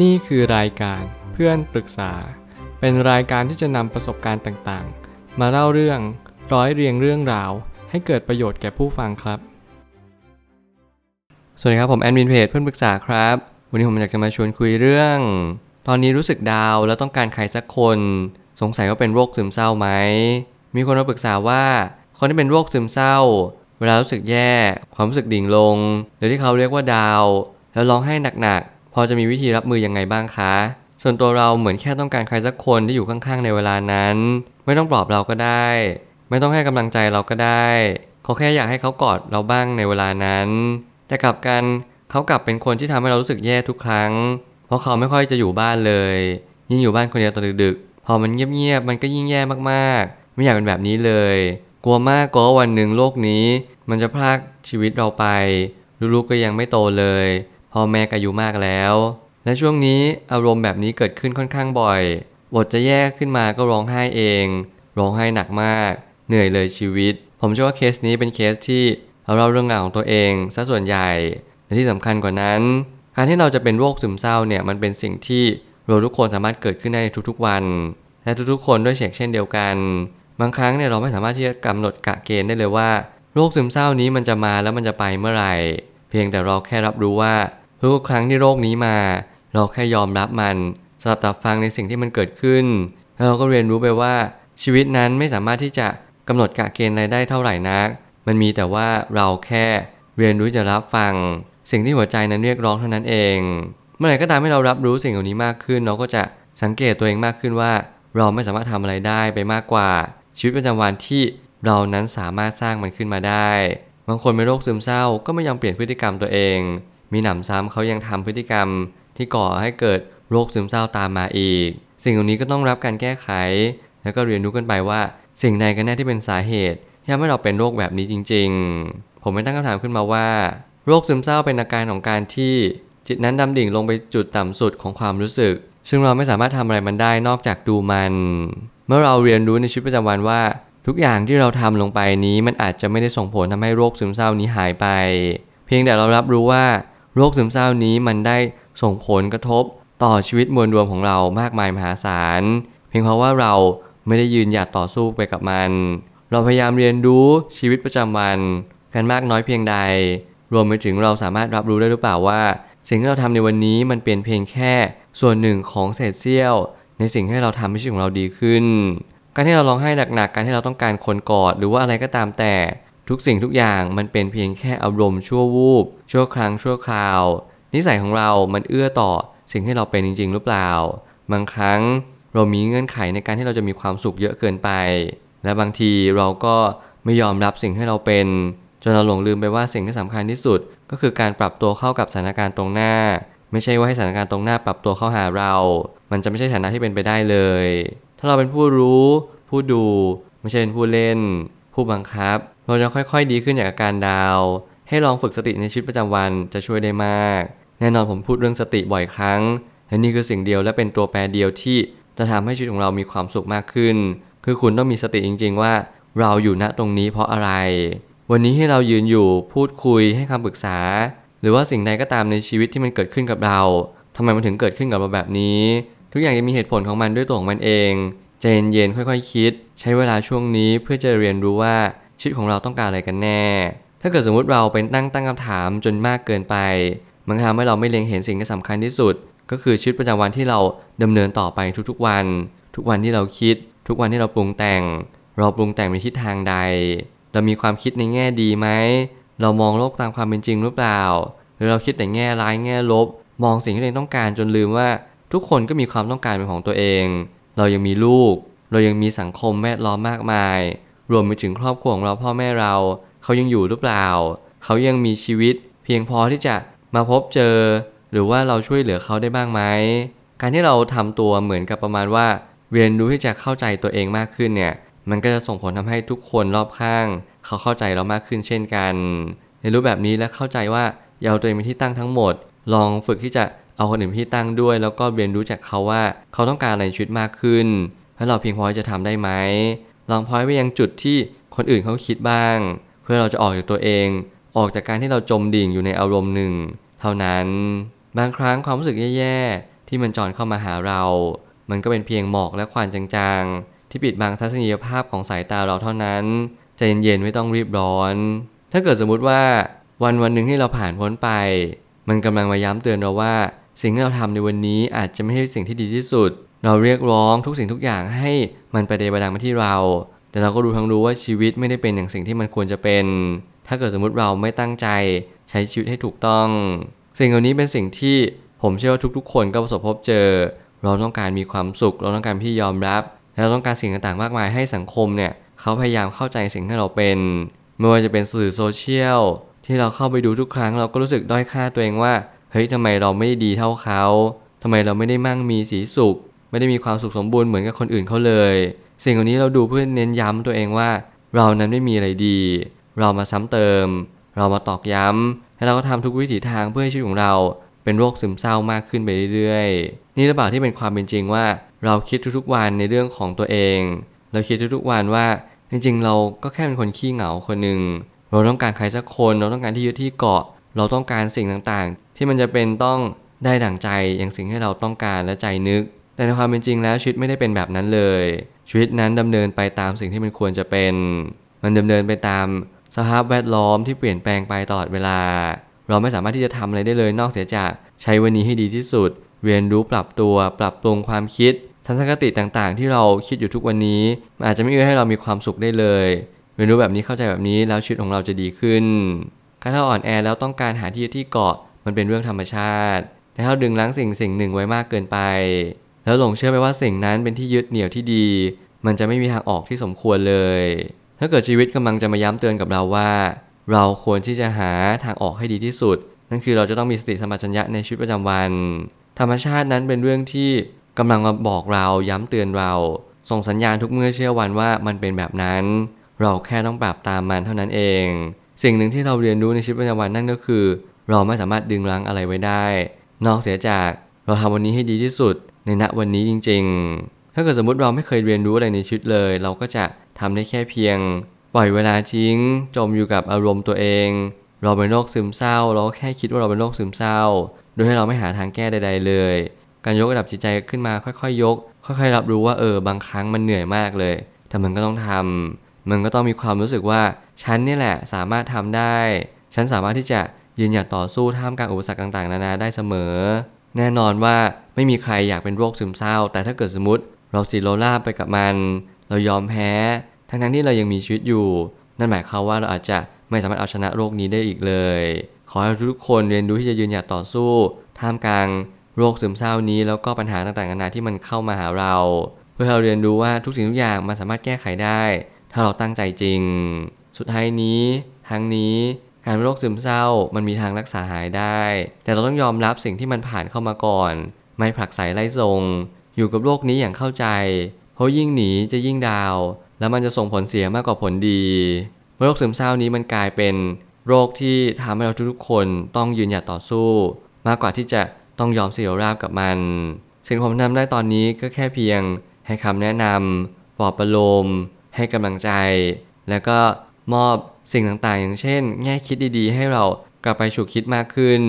นี่คือรายการเพื่อนปรึกษา เป็นรายการที่จะนำประสบการณ์ต่างๆ มาเล่าเรื่องร้อยเรียงเรื่องราว ให้เกิดประโยชน์แก่ผู้ฟังครับ สวัสดีครับผมแอดมินเพจเพื่อนปรึกษาครับ วันนี้ผมอยากจะมาชวนคุยเรื่อง ตอนนี้รู้สึกดาวแล้วต้องการใครสักคน สงสัยว่าเป็นโรคซึมเศร้าไหม มีคนมาปรึกษาว่าคนที่เป็นโรคซึมเศร้า เวลารู้สึกแย่ ความรู้สึกดิ่งลง หรือที่เขาเรียกว่าดาว แล้วร้องไห้หนักๆ พอจะมีวิธีรับมือยังไงบ้างคะ ส่วนตัวเราเหมือนแค่ต้องการใครสักคนที่อยู่ข้างๆในเวลานั้น ไม่ต้องปลอบเราก็ได้ ไม่ต้องให้กำลังใจเราก็ได้เขาแค่อยากให้เขากอดเราบ้างในเวลานั้น แต่กลับกันเขากลับเป็นคนที่ทำให้เรารู้สึกแย่ทุกครั้ง เพราะเขาไม่ค่อยจะอยู่บ้านเลย ยิ่งอยู่บ้านคนเดียวตอนดึกๆ พอมันเงียบๆมันก็ยิ่งแย่มากๆ ไม่อยากเป็นแบบนี้เลย กลัวมากกลัววันหนึ่งโลกนี้ มันจะพรากชีวิตเราไป ลูกๆก็ยังไม่โตเลย พ่อแม่ก็อายุมากแล้ว และช่วงนี้อารมณ์แบบนี้เกิดขึ้นค่อนข้างบ่อย บทจะแย่ขึ้นมาก็ร้องไห้เอง ร้องไห้หนักมาก เหนื่อยเลยชีวิต ผมเชื่อว่าเคสนี้เป็นเคสที่เราเล่าเรื่องราวของตัวเองซะส่วนใหญ่ และที่สำคัญกว่านั้น การที่เราจะเป็นโรคซึมเศร้าเนี่ยมันเป็นสิ่งที่เราทุกคนสามารถเกิดขึ้นได้ในทุกๆวัน และทุกๆคนด้วยเช่นเช่นเดียวกัน บางครั้งเนี่ยเราไม่สามารถที่จะกำหนดกะเกณฑ์ได้เลยว่าโรคซึมเศร้านี้มันจะมาแล้วมันจะไปเมื่อไหร่ เพียงแต่เราแค่รับรู้ว่า ทุกครั้งที่โรคนี้มา เราแค่ยอมรับมันสลับตับฟังในสิ่งที่มันเกิดขึ้น แล้วเราก็เรียนรู้ไปว่าชีวิตนั้นไม่สามารถที่จะกำหนดกะเกณฑ์อะไรได้เท่าไหร่นัก มันมีแต่ว่าเราแค่เรียนรู้จะรับฟัง สิ่งที่หัวใจนั้นเรียกร้องเท่านั้นเอง เมื่อไหร่ก็ตามให้เรารับรู้สิ่งเหล่านี้มากขึ้น เราก็จะสังเกตตัวเองมากขึ้นว่า เราไม่สามารถทำอะไรได้ไปมากกว่า ชีวิตประจำวันที่เรานั้นสามารถสร้างมันขึ้นมาได้ บางคนเป็นโรคซึมเศร้าก็ไม่ยอมเปลี่ยนพฤติกรรมตัวเอง มีหนำซ้ำเขายังทำพฤติกรรมที่ก่อให้เกิดโรคซึมเศร้าตามมาอีก สิ่งเหล่านี้ก็ต้องรับการแก้ไข แล้วก็เรียนรู้กันไปว่า สิ่งใดกันแน่ที่เป็นสาเหตุที่ทำให้เราเป็นโรคแบบนี้จริง ๆ ผมไม่ตั้งคำถามขึ้นมาว่า โรคซึมเศร้าเป็นอาการของการที่จิตนั้นดำดิ่งลงไปจุดต่ำสุดของความรู้สึก ซึ่งเราไม่สามารถทำอะไรมันได้นอกจากดูมัน เมื่อเราเรียนรู้ในชีวิตประจำวันว่า ทุกอย่างที่เราทำลงไปนี้มันอาจจะไม่ได้ส่งผลทำให้โรคซึมเศร้านี้หายไป เพียงแต่เรารับรู้ว่า โรคซึมเศร้านี้มันได้ส่งผลกระทบต่อชีวิตมวลรวมของเรามากมายมหาศาล เพียงเพราะว่าเราไม่ได้ยืนหยัดต่อสู้ไปกับมัน เราพยายามเรียนรู้ชีวิตประจำวันกันมากน้อยเพียงใด รวมไปถึงเราสามารถรับรู้ได้หรือเปล่าว่า สิ่งที่เราทำในวันนี้มันเป็นเพียงแค่ส่วนหนึ่งของเศษเสี้ยว ในสิ่งที่เราทำให้ชีวิตของเราดีขึ้น การที่เราร้องไห้หนักๆการที่เราต้องการคนกอดหรือว่าอะไรก็ตามแต่ทุกสิ่งทุกอย่างมันเป็นเพียงแค่อารมณ์ชั่ววูบ ชั่วครั้งชั่วคราว นิสัยของเรามันเอื้อต่อสิ่งที่เราเป็นจริง ๆ หรือเปล่า บางครั้งเรามีเงื่อนไขในการที่เราจะมีความสุขเยอะเกินไป และบางทีเราก็ไม่ยอมรับสิ่งที่เราเป็นจนเราหลงลืมไปว่าสิ่งที่สำคัญที่สุด ก็คือการปรับตัวเข้ากับสถานการณ์ตรงหน้า ไม่ใช่ว่าให้สถานการณ์ตรงหน้าปรับตัวเข้าหาเรา มันจะไม่ใช่ฐานะที่เป็นไปได้เลย ถ้าเราเป็นผู้รู้ ผู้ดู ไม่ใช่เป็นผู้เล่น ผู้บังคับ เราจะค่อยๆดีขึ้นจากอาการดาว ให้ลองฝึกสติในชีวิตประจำวันจะช่วยได้มาก แน่นอนผมพูดเรื่องสติบ่อยครั้งและนี่คือสิ่งเดียวและเป็นตัวแปรเดียวที่จะทำให้ชีวิตของเรามีความสุขมากขึ้น คือคุณต้องมีสติจริง ๆ ว่าเราอยู่ณตรงนี้เพราะอะไร วันนี้ให้เรายืนอยู่พูดคุยให้คำปรึกษา หรือว่าสิ่งใดก็ตามในชีวิตที่มันเกิดขึ้นกับเราทำไมมันถึงเกิดขึ้นกับเราแบบนี้ ทุกอย่างจะมีเหตุผลของมันด้วยตัวของมันเองใจเย็นๆค่อยๆคิด ใช้เวลาช่วงนี้เพื่อจะเรียนรู้ว่าชีวิตของเราต้องการอะไรกันแน่ ถ้าเกิดสมมุติเราเป็นตั้งตั้งคำถามจนมากเกินไป มันทำให้เราไม่เล็งเห็นสิ่งที่สำคัญที่สุด ก็คือชีวิตประจำวันที่เราดำเนินต่อไปทุกๆวัน ทุกวันที่เราคิด ทุกวันที่เราปรุงแต่ง เราปรุงแต่งในทิศทางใด เรามีความคิดในแง่ดีไหม เรามองโลกตามความเป็นจริงหรือเปล่า หรือเราคิดแต่แง่ร้ายแง่ลบ มองสิ่งที่ตัวเองต้องการจนลืมว่า ทุกคนก็มีความต้องการเป็นของตัวเอง เรายังมีลูก เรายังมีสังคมแวดล้อมมากมาย รวมไปถึงครอบครัวของเราพ่อแม่เรา เขายังอยู่หรือเปล่า เขายังมีชีวิต เพียงพอที่จะมาพบเจอ หรือว่าเราช่วยเหลือเขาได้บ้างไหมการที่เราทำตัวเหมือนกับประมาณว่า เรียนรู้ที่จะเข้าใจตัวเองมากขึ้นเนี่ย มันก็จะส่งผลทำให้ทุกคนรอบข้าง เขาเข้าใจเรามากขึ้นเช่นกัน ในรู้แบบนี้และเข้าใจว่าอย่าเอาตัวเองเป็นที่ตั้งทั้งหมด ลองฝึกที่จะเอาคนอื่นเป็นที่ตั้งด้วย แล้วก็เรียนรู้จากเขาว่าเขาต้องการอะไรในชีวิตมากขึ้นแล้วเราเพียงพอที่จะทำได้ไหมลองพอยไปยังจุดที่คนอื่นเขาคิดบ้าง เพื่อเราจะออกจากตัวเอง ออกจากการที่เราจมดิ่งอยู่ในอารมณ์หนึ่ง เท่านั้น บางครั้งความรู้สึกแย่ๆ ที่มันจอนเข้ามาหาเรา มันก็เป็นเพียงหมอกและควันจางๆ ที่ปิดบังทัศนียภาพของสายตาเราเท่านั้นใจเย็นๆไม่ต้องรีบร้อน ถ้าเกิดสมมุติว่าวันวันหนึ่งที่เราผ่านพ้นไป มันกำลังมาย้ำเตือนเราว่า สิ่งที่เราทำในวันนี้อาจจะไม่ใช่สิ่งที่ดีที่สุด เราเรียกร้องทุกสิ่งทุกอย่างให้มันไปเดบดังมาที่เรา แต่เราก็รู้ทั้งรู้ว่าชีวิตไม่ได้เป็นอย่างสิ่งที่มันควรจะเป็น ถ้าเกิดสมมุติเราไม่ตั้งใจใช้ชีวิตให้ถูกต้อง สิ่งเหล่านี้เป็นสิ่งที่ผมเชื่อว่าทุกๆ คนก็ประสบพบเจอ เราต้องการมีความสุข เราต้องการที่ยอมรับและเราต้องการสิ่งต่างๆ มากมายให้สังคมเนี่ยเขาพยายามเข้าใจสิ่งที่เราเป็นไม่ว่าจะเป็นสื่อโซเชียลที่เราเข้าไปดูทุกครั้งเราก็รู้สึกด้อยค่าตัวเองว่าเฮ้ยทำไมเราไม่ดีเท่าเขาทำไมเราไม่ได้มั่งมีสีสุข ไม่ได้มีความสุขสมบูรณ์เหมือนกับคนอื่นเขาเลย สิ่งเหล่านี้เราดูเพื่อเน้นย้ำตัวเองว่า เรานั้นไม่มีอะไรดี เรามาซ้ำเติม เรามาตอกย้ำและเราก็ทำทุกวิถีทางเพื่อให้ชีวิตของเราเป็นโรคซึมเศร้ามากขึ้นไปเรื่อยๆ นี่รือเปล่าที่เป็นความเป็นจริงว่า เราคิดทุกๆวันในเรื่องของตัวเอง เราคิดทุกๆวันว่า จริงๆ เราก็แค่เป็นคนขี้เหงาคนหนึ่ง เราต้องการใครสักคน เราต้องการที่ยึดที่เกาะ เราต้องการสิ่งต่างๆ ที่มันจะเป็นต้องได้ดั่งใจอย่างสิ่งที่เราต้องการและใจนึก แต่ในความเป็นจริงแล้วชีวิตไม่ได้เป็นแบบนั้นเลย ชีวิตนั้นดำเนินไปตามสิ่งที่มันควรจะเป็น มันดำเนินไปตามสภาพแวดล้อมที่เปลี่ยนแปลงไปตลอดเวลา เราไม่สามารถที่จะทำอะไรได้เลยนอกเสียจากใช้วันนี้ให้ดีที่สุด เรียนรู้ปรับตัวปรับปรุงความคิดทัศนคติต่างๆ ที่เราคิดอยู่ทุกวันนี้อาจจะไม่เอื้อให้เรามีความสุขได้เลยเรียนรู้แบบนี้เข้าใจแบบนี้แล้วชีวิตของเราจะดีขึ้นการถ้าอ่อนแอแล้วต้องการหาที่ที่เกาะมันเป็นเรื่องธรรมชาติแต่ถ้าดึงรั้งสิ่งสิ่งหนึ่งไว้มากเกินไป แล้วหลงเชื่อไปว่าสิ่งนั้นเป็นที่ยึดเหนี่ยวที่ดี มันจะไม่มีทางออกที่สมควรเลย ถ้าเกิดชีวิตกำลังจะมาย้ำเตือนกับเราว่า เราควรที่จะหาทางออกให้ดีที่สุด นั่นคือเราจะต้องมีสติสมปชัญญะในชีวิตประจำวัน ธรรมชาตินั้นเป็นเรื่องที่กำลังมาบอกเราย้ำเตือนเรา ส่งสัญญาณทุกเมื่อเชื่อวันว่ามันเป็นแบบนั้น เราแค่ต้องปรับตามมันเท่านั้นเอง สิ่งหนึ่งที่เราเรียนรู้ในชีวิตประจำวันนั่นก็คือ เราไม่สามารถดึงรั้งอะไรไว้ได้ นอกเสียจากเราทำวันนี้ให้ดีที่สุด ในณวันนี้จริง ๆ ถ้าเกิดสมมติเราไม่เคยเรียนรู้อะไรในชีวิตเลย เราก็จะทำได้แค่เพียง ปล่อยเวลาทิ้ง จมอยู่กับอารมณ์ตัวเอง เราเป็นโรคซึมเศร้า เราก็แค่คิดว่าเราเป็นโรคซึมเศร้า โดยให้เราไม่หาทางแก้ใด ๆ เลย การยกระดับจิตใจขึ้นมาค่อยๆ ยก ค่อยๆ รับรู้ว่าเออบางครั้งมันเหนื่อยมากเลย แต่มันก็ต้องทำมันก็ต้องมีความรู้สึกว่าฉันนี่แหละสามารถทำได้ ฉันสามารถที่จะยืนหยัดต่อสู้ท่ามกลางอุปสรรคต่างๆ นานาได้เสมอ แน่นอนว่าไม่มีใครอยากเป็นโรคซึมเศร้า แต่ถ้าเกิดสมมติ เราสิโรล่าไปกับมัน เรายอมแพ้ ทั้งๆที่เรายังมีชีวิตอยู่ นั่นหมายความว่าเราอาจจะไม่สามารถเอาชนะโรคนี้ได้อีกเลย ขอให้ทุกคนเรียนรู้ที่จะยืนหยัดต่อสู้ ท่ามกลางโรคซึมเศร้านี้แล้วก็ปัญหาต่างๆนานาที่มันเข้ามาหาเรา เพื่อเราเรียนรู้ว่าทุกสิ่งทุกอย่างมันสามารถแก้ไขได้ ถ้าเราตั้งใจจริง สุดท้ายนี้ ทั้งนี้ การเป็นโรคซึมเศร้ามันมีทางรักษาหายได้ แต่เราต้องยอมรับสิ่งที่มันผ่านเข้ามาก่อน ไม่ผลักไสไล่ทรง อยู่กับโรคนี้อย่างเข้าใจ เพราะยิ่งหนีจะยิ่งดาว แล้วมันจะส่งผลเสียมากกว่าผลดี โรคซึมเศร้านี้มันกลายเป็นโรคที่ทำให้เราทุกๆคนต้องยืนหยัดต่อสู้ มากกว่าที่จะต้องยอมเสียราบกับมัน สิ่งผมทำได้ตอนนี้ก็แค่เพียง ให้คำแนะนำปลอบประโลม ให้กำลังใจ แล้วก็มอบ สิ่งต่างๆ อย่างเช่น แง่คิดดีๆ ให้เรากลับไปฉุกคิดมากขึ้น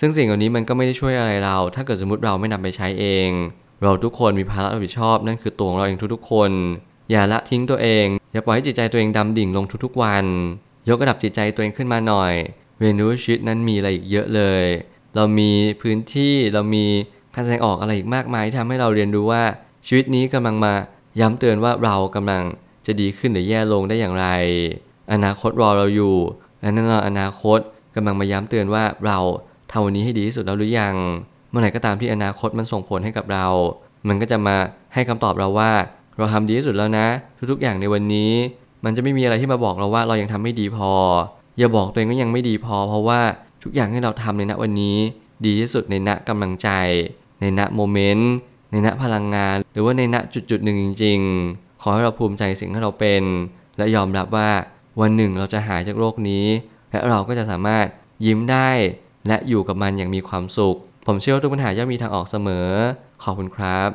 ซึ่งสิ่งเหล่านี้มันก็ไม่ได้ช่วยอะไรเรา ถ้าเกิดสมมติเราไม่นำไปใช้เอง เราทุกคนมีภาระรับผิดชอบ นั่นคือตัวของเราเองทุกๆ คน อย่าละทิ้งตัวเอง อย่าปล่อยให้จิตใจตัวเองดำดิ่งลงทุกๆวัน ยกระดับจิตใจตัวเองขึ้นมาหน่อย เรียนรู้ชีวิตนั้นมีอะไรอีกเยอะเลย เรามีพื้นที่เรามีการแสดงออกอะไรอีกมากมายที่ทำให้เราเรียนรู้ว่าชีวิตนี้กำลังมาย้ำเตือนว่าเรากำลังจะดีขึ้นหรือแย่ลงได้อย่างไร อนาคตรอเราอยู่และแน่นอนอนาคตกำลังมาย้ำเตือนว่าเราทำวันนี้ให้ดีที่สุดแล้วหรือยัง เมื่อไหร่ก็ตามที่อนาคตมันส่งผลให้กับเรา มันก็จะมาให้คำตอบเราว่า เราทำดีที่สุดแล้วนะ ทุกๆอย่างในวันนี้ มันจะไม่มีอะไรที่มาบอกเราว่าเรายังทำไม่ดีพอ อย่าบอกตัวเองว่ายังไม่ดีพอ เพราะว่าทุกอย่างที่เราทำในณวันนี้ ดีที่สุดในณกำลังใจ ในณโมเมนต์ในณพลังงาน หรือว่าในณจุดจุดหนึ่งจริง ๆ ขอให้เราภูมิใจสิ่งที่เราเป็น และยอมรับว่า วันหนึ่งเราจะหายจากโรคนี้ และเราก็จะสามารถยิ้มได้ และอยู่กับมันอย่างมีความสุข ผมเชื่อว่าทุกปัญหาย่อมมีทางออกเสมอ ขอบคุณครับ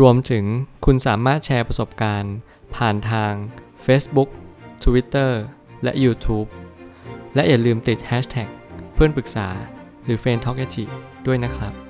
รวมถึงคุณสามารถแชร์ประสบการณ์ ผ่านทาง Facebook Twitter และ YouTube และอย่าลืมติด Hashtag เพื่อนปรึกษาหรือ f r ร e n d t a l k ด้วยนะครับ